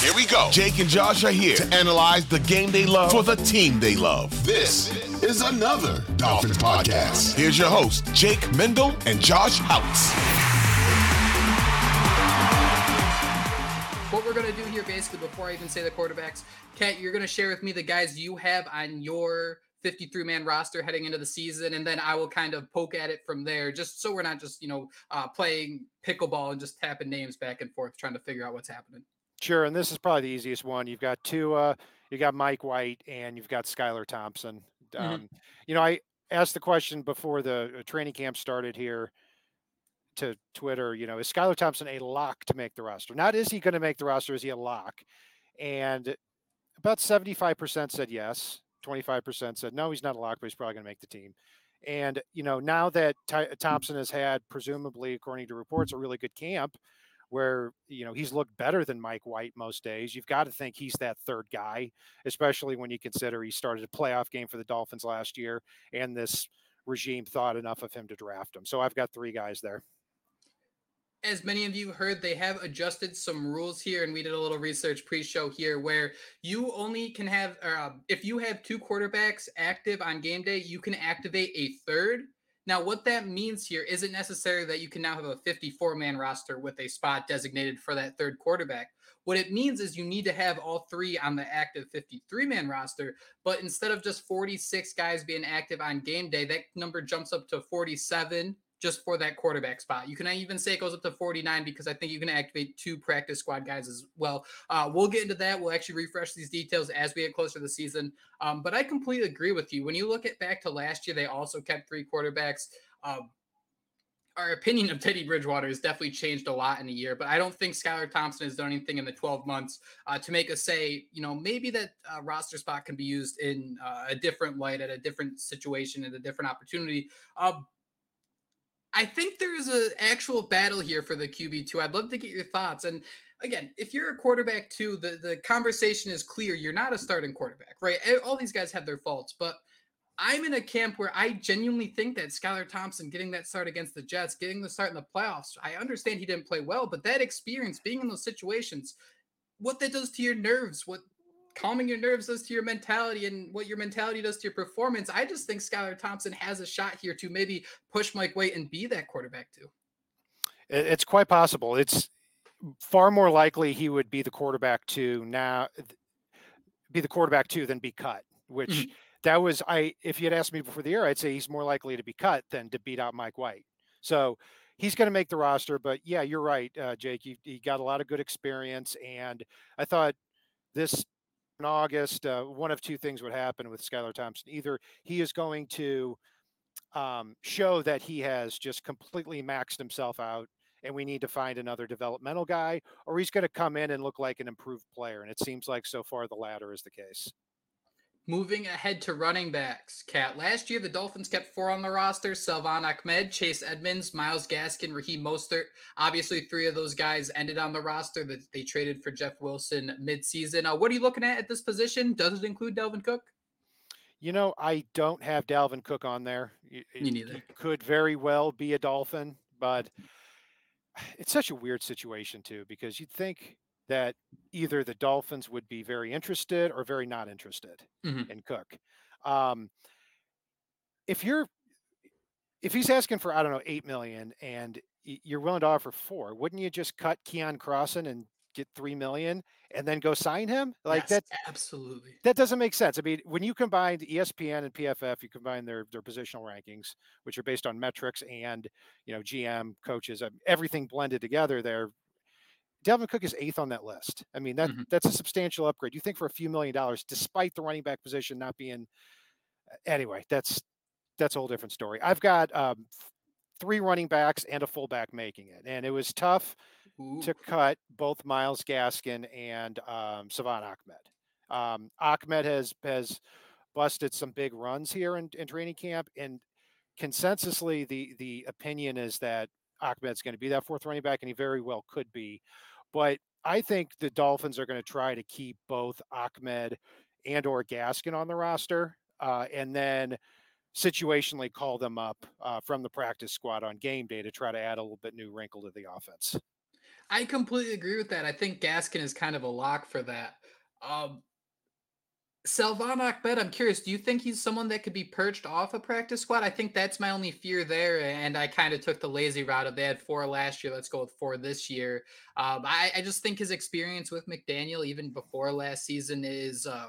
Here we go. Jake and Josh are here to analyze the game they love for the team they love. This is another Dolphins podcast. Here's your host, Jake Mendel and Josh Houtz. What we're going to do here, basically, before I even say the quarterbacks, Cat, you're going to share with me the guys you have on your 53 man roster heading into the season and then i will kind of poke at it from there just so we're not just you know uh, playing pickleball and just tapping names back and forth trying to figure out what's happening Sure, and this is probably the easiest one. You've got Tua, you got Mike White, and you've got Skylar Thompson. Mhm. Um, You know, I asked the question before the uh, training camp started here to Twitter. You know, is Skylar Thompson a lock to make the roster? Not is he going to make the roster? Is he a lock? And about seventy-five percent said yes. Twenty-five percent said no. He's not a lock, but he's probably going to make the team. And you know, now that Ty- Thompson has had, presumably, according to reports, a really good camp where you know he's looked better than Mike White most days. You've got to think he's that third guy, especially when you consider he started a playoff game for the Dolphins last year, and this regime thought enough of him to draft him. So I've got three guys there. as many of you heard, they have adjusted some rules here, and we did a little research pre-show here where you only can have, uh, if you have two quarterbacks active on game day, you can activate a third. Now, what that means here isn't necessarily that you can now have a 54-man roster with a spot designated for that third quarterback. What it means is you need to have all three on the active 53-man roster, but instead of just 46 guys being active on game day, that number jumps up to 47 just for that quarterback spot. You can even say it goes up to 49 because I think you can activate two practice squad guys as well. Uh, we'll get into that. We'll actually refresh these details as we get closer to the season. Um, but I completely agree with you. When you look at back to last year, they also kept three quarterbacks. Um, our opinion of Teddy Bridgewater has definitely changed a lot in a year, but I don't think Skylar Thompson has done anything in the 12 months uh, to make us say, you know, maybe that uh, roster spot can be used in uh, a different light, at a different situation, at a different opportunity. I think there is an actual battle here for the QB two. I'd love to get your thoughts. And again, if you're a quarterback too, the, the conversation is clear. You're not a starting quarterback, right? All these guys have their faults, but I'm in a camp where I genuinely think that Skylar Thompson getting that start against the Jets, getting the start in the playoffs, I understand he didn't play well, but that experience being in those situations, what that does to your nerves, what calming your nerves does to your mentality and what your mentality does to your performance. I just think Skylar Thompson has a shot here to maybe push Mike White and be that quarterback too. It's quite possible. It's far more likely he would be the quarterback to now, be the quarterback two than be cut. Which Mhm. that was I. If you had asked me before the year, I'd say he's more likely to be cut than to beat out Mike White. So he's going to make the roster. But yeah, you're right, uh, Jake. You, you got a lot of good experience, and I thought this in August, uh, one of two things would happen with Skylar Thompson. Either he is going to um, show that he has just completely maxed himself out and we need to find another developmental guy, or he's going to come in and look like an improved player. And it seems like so far the latter is the case. Moving ahead to running backs, Cat. Last year, the Dolphins kept four on the roster: Salvon Ahmed, Chase Edmonds, Myles Gaskin, Raheem Mostert. Obviously, three of those guys ended on the roster that they traded for Jeff Wilson midseason. Uh, what are you looking at at this position? Does it include Dalvin Cook? You know, I don't have Dalvin Cook on there. Me neither. he Could very well be a Dolphin, but it's such a weird situation too because you'd think that either the Dolphins would be very interested or very not interested Mhm. in Cook. Um, if you're if he's asking for I don't know eight million and you're willing to offer four. Wouldn't you just cut Keion Crossen and get three million and then go sign him? Like yes, that absolutely. That doesn't make sense. I mean, when you combine ESPN and PFF, you combine their their positional rankings, which are based on metrics and you know GM coaches, um, everything blended together. There, Dalvin Cook is eighth on that list. I mean, that mm-hmm. that's a substantial upgrade. You think for a few million dollars, despite the running back position not being anyway, that's that's a whole different story. I've got um, three running backs and a fullback making it, and it was tough Ooh. to cut both Myles Gaskin and um, Salvon Ahmed. Um, Ahmed has has busted some big runs here in, in training camp, and consensusly the the opinion is that Ahmed's going to be that fourth running back, and he very well could be. But I think the Dolphins are going to try to keep both Ahmed and or Gaskin on the roster, uh, and then situationally call them up uh, from the practice squad on game day to try to add a little bit new wrinkle to the offense. I completely agree with that. I think Gaskin is kind of a lock for that. Um, Salvon Ahmed, I'm curious, do you think he's someone that could be perched off a practice squad? I think that's my only fear there. And I kind of took the lazy route of they had four last year. Let's go with four this year. Um, I, I, just think his experience with McDaniel, even before last season, is uh,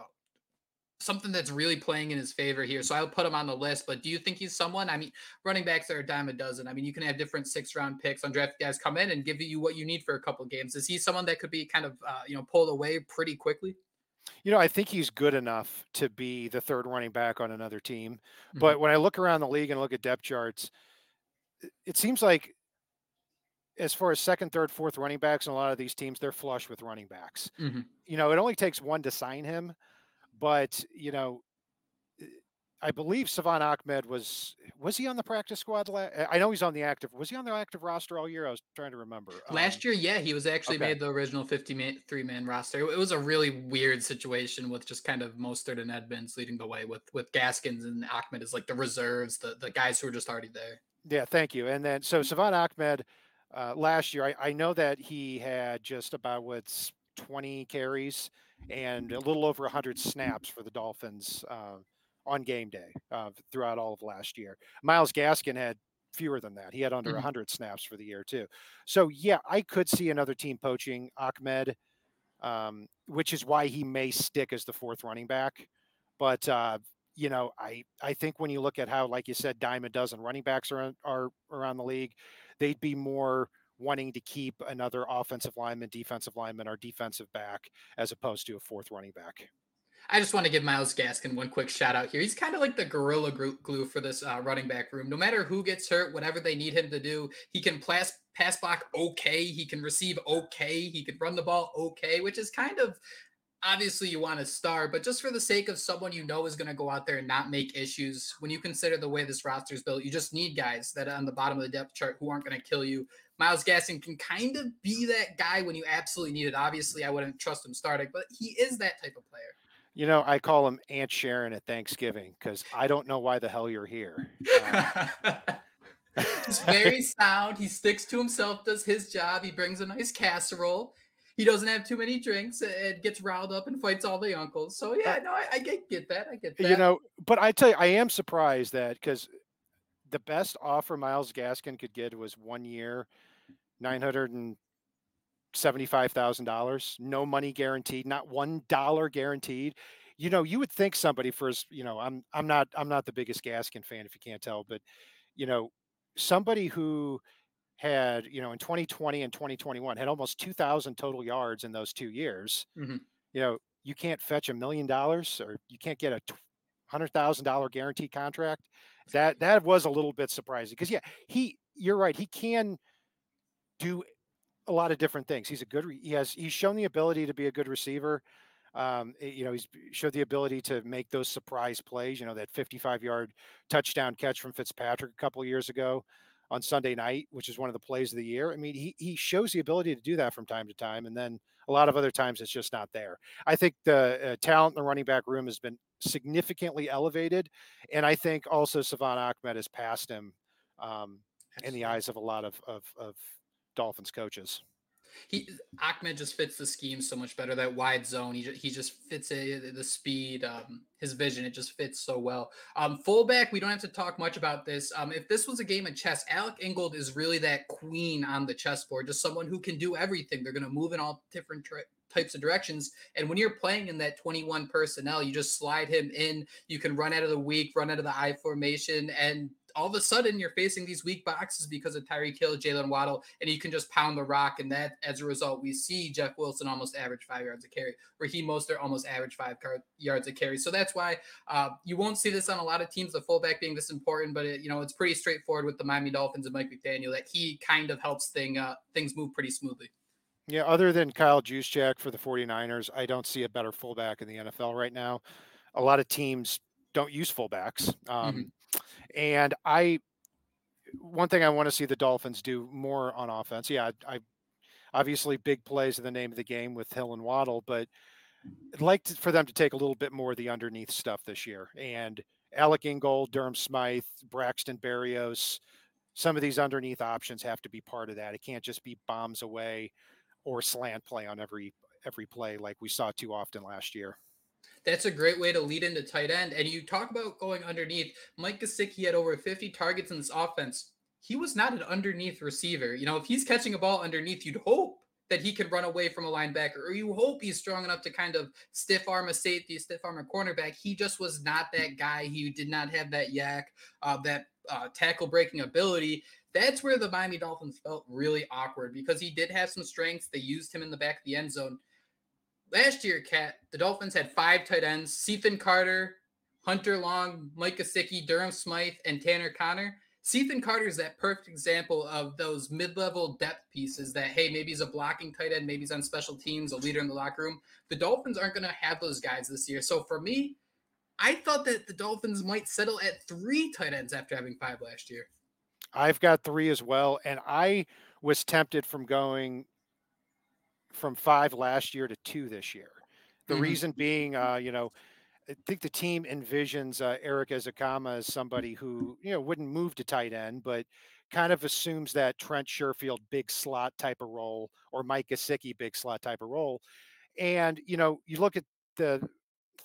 something that's really playing in his favor here. So I'll put him on the list. But do you think he's someone? I mean, running backs are a dime a dozen. I mean, you can have different six round picks, on draft guys come in and give you what you need for a couple games. Is he someone that could be kind of uh, you know pulled away pretty quickly? You know, I think he's good enough to be the third running back on another team. Mm-hmm. But when I look around the league and look at depth charts, it seems like as far as second, third, fourth running backs and a lot of these teams, they're flush with running backs. Mm-hmm. You know, it only takes one to sign him. But you know, I believe Salvon Ahmed was was he on the practice squad? La- I know he's on the active. Was he on the active roster all year? I was trying to remember. Last um, year, yeah, he was actually okay. made the original fifty-three man, roster. It was a really weird situation with just kind of Mostert and Edmonds leading the way with with Gaskins and Ahmed as like the reserves, the the guys who were just already there. Yeah, thank you. And then so Salvon Ahmed uh, last year, I, I know that he had just about what's twenty carries and a little over 100 snaps for the Dolphins uh, on game day uh, throughout all of last year. Myles Gaskin had fewer than that. He had under mm-hmm. 100 snaps for the year too. So yeah, I could see another team poaching Ahmed, um, which is why he may stick as the fourth running back. But uh, you know, I I think when you look at how, like you said, dime a dozen running backs are are around the league, they'd be more wanting to keep another offensive lineman, defensive lineman, or defensive back as opposed to a fourth running back. I just want to give Myles Gaskin one quick shout out here. He's kind of like the gorilla glue for this uh, running back room. No matter who gets hurt, whatever they need him to do, he can pass pass block okay. He can receive okay. He can run the ball okay, which is kind of obviously you want to star, but just for the sake of someone you know is going to go out there and not make issues, when you consider the way this roster is built, you just need guys that are on the bottom of the depth chart who aren't going to kill you. Myles Gaskin can kind of be that guy when you absolutely need it. Obviously, I wouldn't trust him starting, but he is that type of player. You know, I call him Aunt Sharon at Thanksgiving because I don't know why the hell you're here. Uh, He's very sound. He sticks to himself, does his job. He brings a nice casserole he doesn't have too many drinks and gets riled up and fights all the uncles. So yeah, no, I, I get, get that. I get that. You know, but I tell you, I am surprised that because the best offer Myles Gaskin could get was one year, nine hundred and seventy-five thousand dollars, no money guaranteed, not one dollar guaranteed. You know, you would think somebody for his, you know, I'm I'm not I'm not the biggest Gaskin fan if you can't tell, but you know, somebody who had, you know, in 2020 and 2021 had almost 2,000 total yards in those two years. Mm-hmm. You know, you can't fetch a million dollars or you can't get a hundred thousand dollar guaranteed contract. That that was a little bit surprising because yeah, he you're right. He can do a lot of different things. He's a good. He has he's shown the ability to be a good receiver. Um, eh, you know, he's showed the ability to make those surprise plays. You know, that 55 yard touchdown catch from Fitzpatrick a couple years ago on Sunday night, which is one of the plays of the year. I mean, he he shows the ability to do that from time to time, and then a lot of other times it's just not there. I think the uh, talent in the running back room has been significantly elevated, and I think also Salvon Ahmed has passed him um, in the eyes of a lot of, of, of Dolphins coaches. he Ahmed just fits the scheme so much better. That wide zone, he just, he just fits it. The speed, um, his vision, it just fits so well. Um, fullback, we don't have to talk much about this. Um, if this was a game of chess, Alec Ingold is really that queen on the chessboard, just someone who can do everything. They're going to move in all different tra- types of directions. And when you're playing in that 21 personnel, you just slide him in. You can run out of the weak, run out of the I formation, and all of a sudden you're facing these weak boxes because of Tyreek Hill, Jaylen Waddle, and you can just pound the rock. And that, as a result, we see Jeff Wilson almost average five yards a carry, Raheem Mostert almost average five yards a carry. So that's why uh, you won't see this on a lot of teams, the fullback being this important. But it, you know, it's pretty straightforward with the Miami Dolphins and Mike McDaniel that he kind of helps thing uh, things move pretty smoothly. Yeah, other than Kyle Juszczyk for the 49ers, I don't see a better fullback in the NFL right now. A lot of teams don't use fullbacks. Um, mm-hmm. And I, one thing I want to see the Dolphins do more on offense. Yeah, I, obviously big plays are the name of the game with Hill and Waddle, but I'd like to, for them to take a little bit more of the underneath stuff this year. And Alec Ingold, Durham Smythe, Braxton Berrios, some of these underneath options have to be part of that. It can't just be bombs away or slant play on every every play like we saw too often last year that's a great way to lead into tight end. And you talk about going underneath. Mike Gesicki had over 50 targets in this offense. He was not an underneath receiver. You know, if he's catching a ball underneath, you'd hope that he can run away from a linebacker, or you hope he's strong enough to kind of stiff arm a safety, stiff arm a cornerback. He just was not that guy. He did not have that YAC, uh, that uh, tackle breaking ability. That's where the Miami Dolphins felt really awkward because he did have some strengths. They used him in the back of the end zone last year, Cat, the Dolphins had five tight ends: Cethan Carter, Hunter Long, Mike Gesicki, Durham Smythe, and Tanner Conner. Cethan Carter is that perfect example of those mid-level depth pieces that, hey, maybe he's a blocking tight end, maybe he's on special teams, a leader in the locker room. The Dolphins aren't going to have those guys this year. So for me, I thought that the Dolphins might settle at three tight ends after having five last year. I've got three as well, and I was tempted from going from five last year to two this year. The mm-hmm. reason being, uh, you know, I think the team envisions uh, Erik Ezukanma as somebody who, you know, wouldn't move to tight end, but kind of assumes that Trent Sherfield big slot type of role or Mike Gesicki big slot type of role. And, you know, you look at the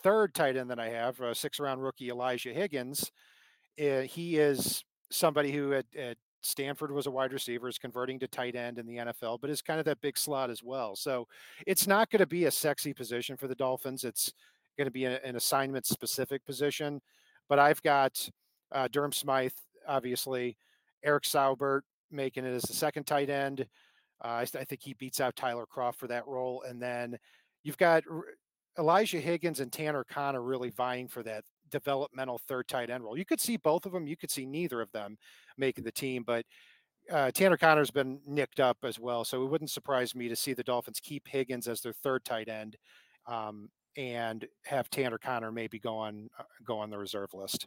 third tight end that I have, a six round rookie Elijah Higgins. Uh, he is somebody who had, had Stanford was a wide receiver, is converting to tight end in the NFL, but is kind of that big slot as well. So it's not going to be a sexy position for the Dolphins. It's going to be a, an assignment specific position. But I've got uh, Durham Smythe, obviously, Eric Saubert making it as the second tight end. Uh, I, I, think he beats out Tyler Kroft for that role. And then you've got Elijah Higgins and Tanner Conner really vying for that developmental third tight end role. You could see both of them. You could see neither of them making the team, but uh, Tanner Conner's been nicked up as well, so it wouldn't surprise me to see the Dolphins keep Higgins as their third tight end um, and have Tanner Conner maybe go on uh, go on the reserve list.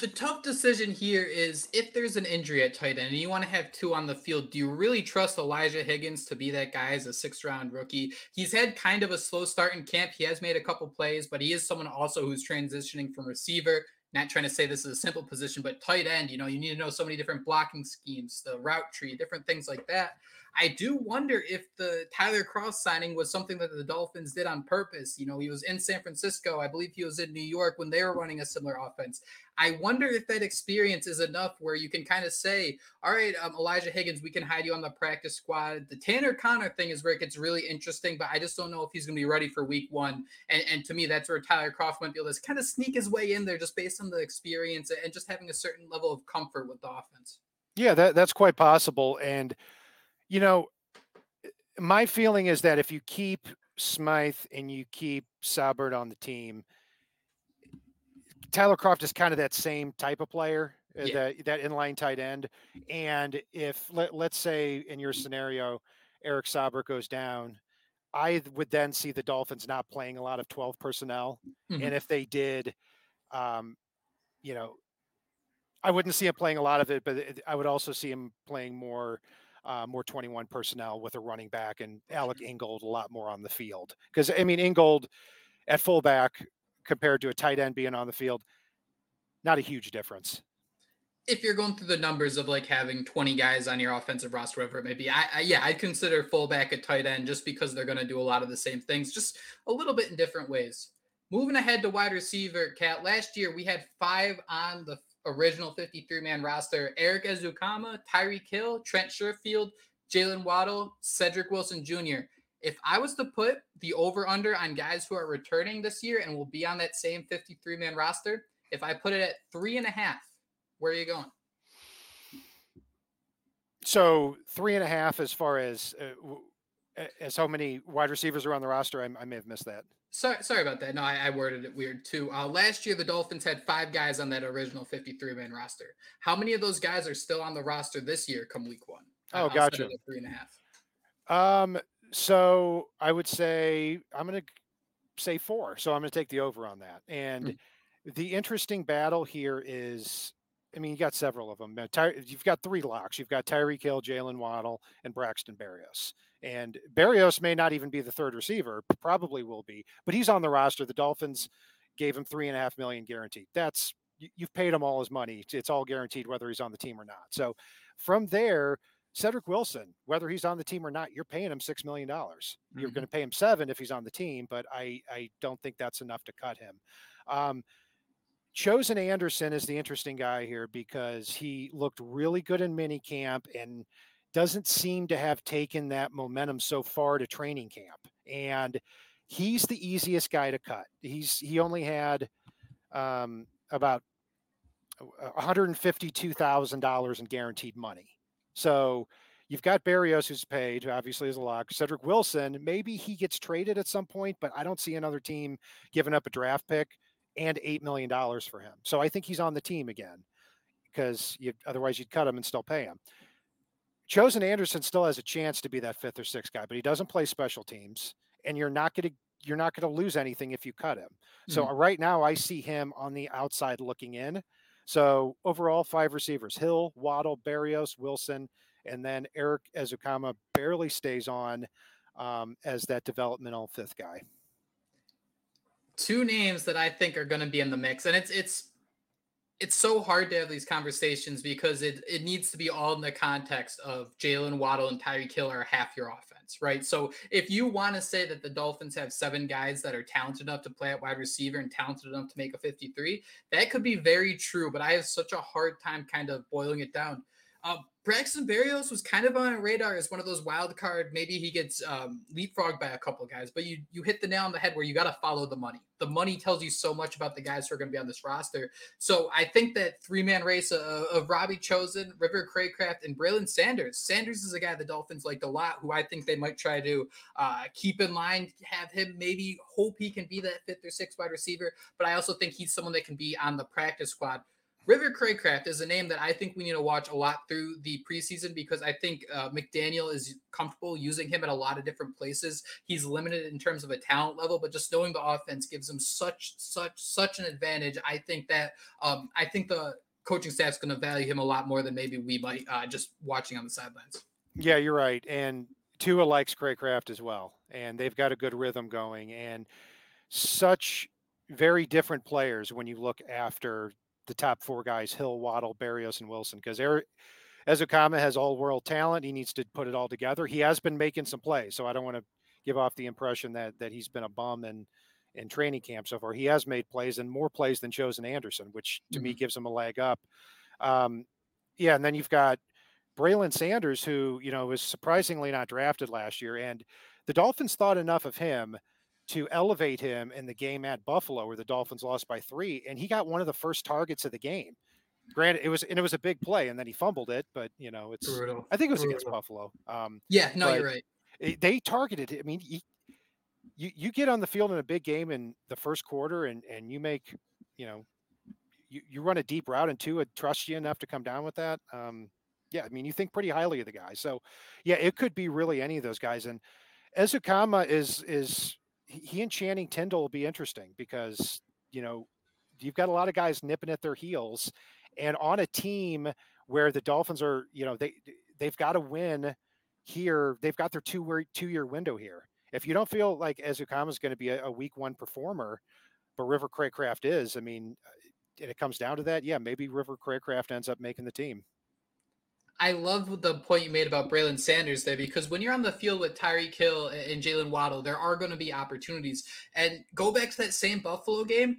the tough decision here is if there's an injury at tight end and you want to have two on the field, do you really trust Elijah Higgins to be that guy as a six round rookie? He's had kind of a slow start in camp. He has made a couple plays, but he is someone also who's transitioning from receiver. Not trying to say this is a simple position, but tight end, you know, you need to know so many different blocking schemes, the route tree, different things like that. I do wonder if the Tyler Kroft signing was something that the Dolphins did on purpose. You know, he was in San Francisco. I believe he was in New York when they were running a similar offense. I wonder if that experience is enough where you can kind of say, all right, um, Elijah Higgins, we can hide you on the practice squad. The Tanner Conner thing is where it gets really interesting, but I just don't know if he's going to be ready for week one. And, and to me, that's where Tyler Kroft might be able to kind of sneak his way in there just based on the experience and just having a certain level of comfort with the offense. Yeah, that, that's quite possible. And, you know, my feeling is that if you keep Smythe and you keep Saubert on the team, Tyler Kroft is kind of that same type of player. uh, Yeah. that that inline tight end. And if let, let's say in your scenario, Eric Saubert goes down, I would then see the Dolphins not playing a lot of 12 personnel. Mhm. And if they did, um, you know, I wouldn't see him playing a lot of it, but I would also see him playing more. Uh, more 21 personnel with a running back and Alec Ingold a lot more on the field. Because I mean, Ingold at fullback compared to a tight end being on the field, not a huge difference. if you're going through the numbers of like having 20 guys on your offensive roster, whatever it may be, I, I yeah, I'd consider fullback a tight end just because they're going to do a lot of the same things, just a little bit in different ways. Moving ahead to wide receiver, Cat. Last year we had five on the original 53 man roster: Erik Ezukanma, Tyreek Hill, Trent Sherfield, Jaylen Waddle, Cedric Wilson Jr. If I was to put the over under on guys who are returning this year and will be on that same 53 man roster, if I put it at three and a half, where are you going? So three and a half as far as uh, w- as how many wide receivers are on the roster. I, I may have missed that. Sorry, sorry about that. No, I, I worded it weird too. Uh, last year, the Dolphins had five guys on that original 53 man roster. How many of those guys are still on the roster this year come week one? Oh, set gotcha. Three and a half. Um, so I would say I'm going to say four. So I'm going to take the over on that. And the interesting battle here is, I mean, you got several of them. You've got three locks. You've got Tyreek Hill, Jaylen Waddle, and Braxton Berrios. And Berrios may not even be the third receiver, probably will be, but he's on the roster. The Dolphins gave him three and a half million guaranteed. That's you- you've paid him all his money. It's- all guaranteed whether he's on the team or not. So from there, Cedric Wilson, whether he's on the team or not, you're paying him six million dollars. You're Mhm. going to pay him seven if he's on the team, but I I don't think that's enough to cut him. Um, Chosen Anderson is the interesting guy here because he looked really good in mini camp and doesn't seem to have taken that momentum so far to training camp. And he's the easiest guy to cut. He's he only had um, about $152,000 in guaranteed money. So you've got Berrios who's paid, who obviously is a lock. Cedric Wilson, maybe he gets traded at some point, but I don't see another team giving up a draft pick and $8 million for him. So I think he's on the team again because you, otherwise you'd cut him and still pay him. Chosen Anderson still has a chance to be that fifth or sixth guy, but he doesn't play special teams, and you're not going to you're not going to lose anything if you cut him. So right now, I see him on the outside looking in. So overall, five receivers: Hill, Waddle, Berrios, Wilson, and then Erik Ezukanma barely stays on um, as that developmental fifth guy. Two names that I think are going to be in the mix, and it's it's it's so hard to have these conversations because it it needs to be all in the context of Jaylen Waddle and Tyreek Hill are half your offense, right? So if you want to say that the Dolphins have seven guys that are talented enough to play at wide receiver and talented enough to make a 53, that could be very true, but I have such a hard time kind of boiling it down. Uh, Braxton Berrios was kind of on radar as one of those wild card. Maybe he gets um, leapfrogged by a couple guys, but you you hit the nail on the head where you got to follow the money. The money tells you so much about the guys who are going to be on this roster. So I think that three man race of, of Robbie Chosen, River Cracraft, and Braylon Sanders. Sanders is a guy the Dolphins liked a lot, who I think they might try to uh, keep in line, have him maybe hope he can be that fifth or sixth wide receiver. But I also think he's someone that can be on the practice squad. River Cracraft is a name that I think we need to watch a lot through the preseason because I think uh, McDaniel is comfortable using him at a lot of different places. He's limited in terms of a talent level, but just knowing the offense gives him such such such an advantage. I think that um, I think the coaching staff's going to value him a lot more than maybe we might uh, just watching on the sidelines. Yeah, you're right. And Tua likes Cracraft as well, and they've got a good rhythm going. And such very different players when you look after the top four guys: Hill, Waddle, Berrios, and Wilson. Because Erik Ezukanma has all-world talent. He needs to put it all together. He has been making some plays, so I don't want to give off the impression that that he's been a bum in in training camp so far. He has made plays and more plays than Chosen Anderson, which to me gives him a leg up. Um, yeah, and then you've got Braylon Sanders, who you know was surprisingly not drafted last year, and the Dolphins thought enough of him to elevate him in the game at Buffalo, where the Dolphins lost by three, and he got one of the first targets of the game. Granted, it was and it was a big play, and then he fumbled it, but you know it's. Brutal. I think it was against Buffalo. Um, Yeah, no, you're right. it- they targeted it. I mean, you, you you get on the field in a big game in the first quarter, and and you make, you know, you, you run a deep route and Tua trust you enough to come down with that. Um, yeah, I mean, you think pretty highly of the guy. So, yeah, it could be really any of those guys. And Ezukanma is is he and Channing Tindall will be interesting because you know you've got a lot of guys nipping at their heels, and on a team where the Dolphins are, you know, they they've got to win here. They've got their two two year window here. If you don't feel like Ezukanma is going to be a, a, week one performer, but River Cracraft is, I mean, uh, and it comes down to that, yeah, maybe River Cracraft ends up making the team. I love the point you made about Braylon Sanders there because when you're on the field with Tyreek Hill and Jaylen Waddle, there are going to be opportunities. And go back to that same Buffalo game.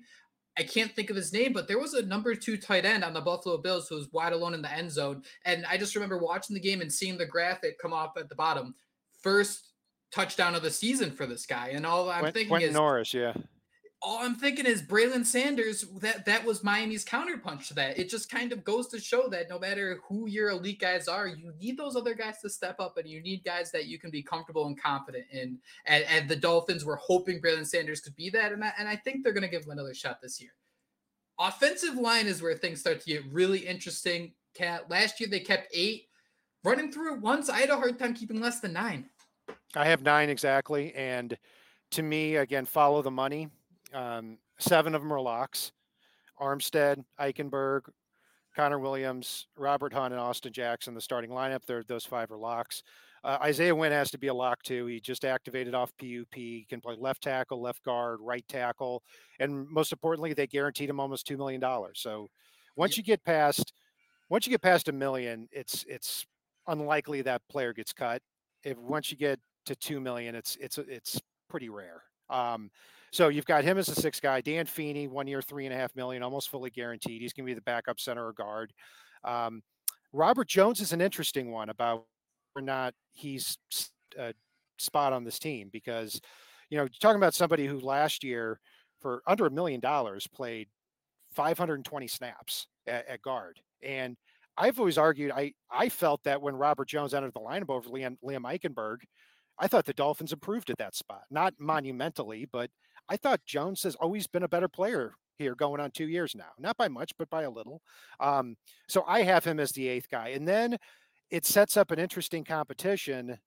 I can't think of his name, but there was a number two tight end on the Buffalo Bills who was wide alone in the end zone. And I just remember watching the game and seeing the graphic come up at the bottom. First touchdown of the season for this guy. And all I'm thinking Quentin is Morris, yeah all I'm thinking is Braylon Sanders. That that was Miami's counterpunch to that. It just kind of goes to show that no matter who your elite guys are, you need those other guys to step up, and you need guys that you can be comfortable and confident in. And, and the Dolphins were hoping Braylon Sanders could be that, and I, and I think they're going to give him another shot this year. Offensive line is where things start to get really interesting. Cat last year they kept eight. Running through it once, I had a hard time keeping less than nine. I have nine exactly, and to me, again, follow the money um, seven of them are locks. Armstead, Eichenberg, Connor Williams, Robert Hunt, and Austin Jackson, the starting lineup. They're, those five are locks. Uh, Isaiah Wynn has to be a lock too. He just activated off PUP. He can play left tackle, left guard, right tackle, and most importantly, they guaranteed him almost two million dollars. So once you get past, once you get past a million, it's it's unlikely that player gets cut. If once you get to two million, it's it's it's pretty rare. Um, so you've got him as a six guy. Dan Feeney, one year, three and a half million, almost fully guaranteed. He's going to be the backup center or guard. Um, Robert Jones is an interesting one about or not he's a spot on this team because, you know, talking about somebody who last year for under a million dollars played 520 snaps at, at, guard. And I've always argued, I, I felt that when Robert Jones entered the lineup over Liam, Liam Eichenberg, I thought the Dolphins improved at that spot, not monumentally, but I thought Jones has always been a better player here going on two years now, not by much, but by a little. Um, so I have him as the eighth guy. And then it sets up an interesting competition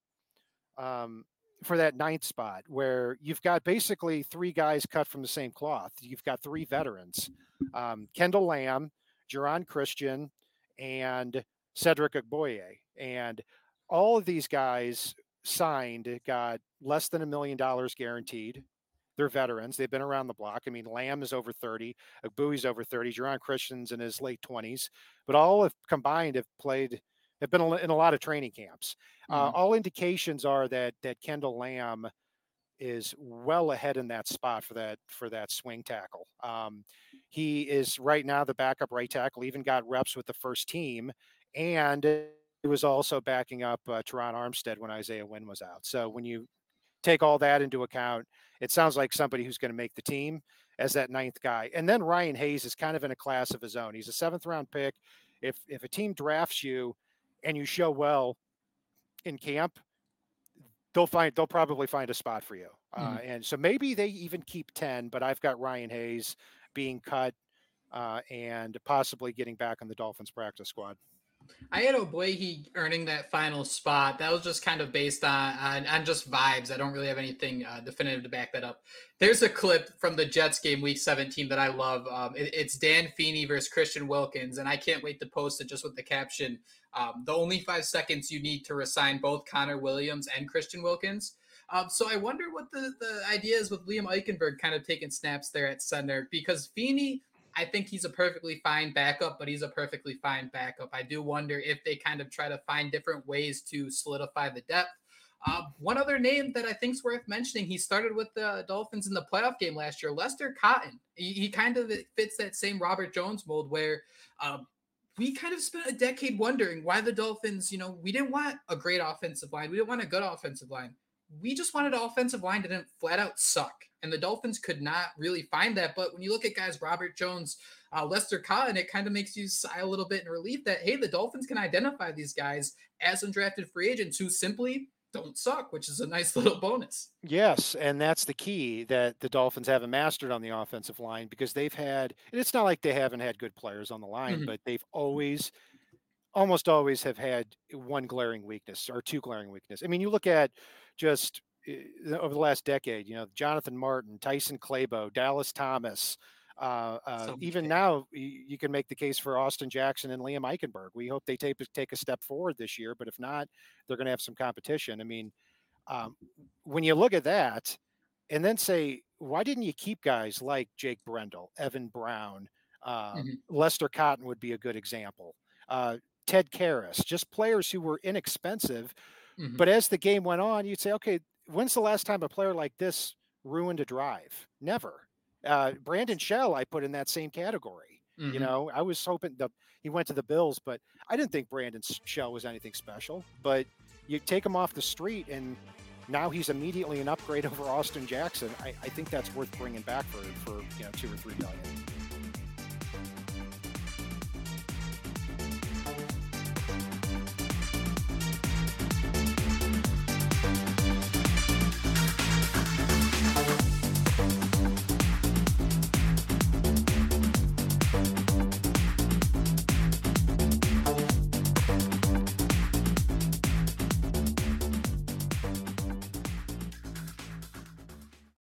um, for that ninth spot where you've got basically three guys cut from the same cloth. You've got three veterans um, Kendall Lamm, Geron Christian, and Cedric Ogbuehi. And all of these guys signed got less than a million dollars guaranteed they're veterans. They've been around the block. I mean, Lamm is over 30, Ogbuehi's over 30, Geron Christian's in his late 20s, but all have combined have played, have been in a lot of training camps. Uh, mm-hmm. Uh, all indications are that that Kendall Lamm is well ahead in that spot for that for that swing tackle. Um, he is right now the backup right tackle. Even got reps with the first team, and he was also backing up uh, Terron Armstead when Isaiah Wynn was out. So when you take all that into account, it sounds like somebody who's going to make the team as that ninth guy. And then Ryan Hayes is kind of in a class of his own. He's a seventh round pick. If if a team drafts you and you show well in camp, they'll find they'll probably find a spot for you. Uh, mm-hmm. Uh, and so maybe they even keep ten. But I've got Ryan Hayes being cut uh, and possibly getting back on the Dolphins practice squad. I had Ogbuehi earning that final spot. That was just kind of based on on, on just vibes. I don't really have anything uh, definitive to back that up. There's a clip from the Jets game week 17 that I love. Um, it, it's Dan Feeney versus Christian Wilkins, and I can't wait to post it just with the caption. Um, the only five seconds you need to resign both Connor Williams and Christian Wilkins. Um, so I wonder what the, the idea is with Liam Eichenberg kind of taking snaps there at center because Feeney I think he's a perfectly fine backup, but he's a perfectly fine backup. I do wonder if they kind of try to find different ways to solidify the depth. Uh, one other name that I think is worth mentioning, he started with the Dolphins in the playoff game last year, Lester Cotton. He, he kind of fits that same Robert Jones mold where um, we kind of spent a decade wondering why the Dolphins, you know, we didn't want a great offensive line. We didn't want a good offensive line we just wanted an offensive line that didn't flat out suck. And the Dolphins could not really find that. But when you look at guys, Robert Jones, uh, Lester Cotton, it kind of makes you sigh a little bit in relief that, hey, the Dolphins can identify these guys as undrafted free agents who simply don't suck, which is a nice little bonus. Yes, and that's the key that the Dolphins haven't mastered on the offensive line because they've had and it's not like they haven't had good players on the line, Mhm. but they've always almost always have had one glaring weakness or two glaring weakness. I mean, you look at just over the last decade, you know, Jonathan Martin, Tyson Clabo, Dallas Thomas, uh, uh, So even now, you, you can make the case for Austin Jackson and Liam Eichenberg. We hope they take take a step forward this year, but if not, they're going to have some competition. I mean, um, when you look at that, and then say, why didn't you keep guys like Jake Brendel, Evan Brown, uh, Mhm. Lester Cotton would be a good example. Uh, Ted Karras, just players who were inexpensive. Mhm. But as the game went on, you'd say, okay, when's the last time a player like this ruined a drive? Never. Uh, Brandon Shell, I put in that same category. You Mhm. know, I was hoping the he went to the Bills, but I didn't think Brandon Shell was anything special. But you take him off the street, and now he's immediately an upgrade over Austin Jackson. I, I think that's worth bringing back for for you know two or three million.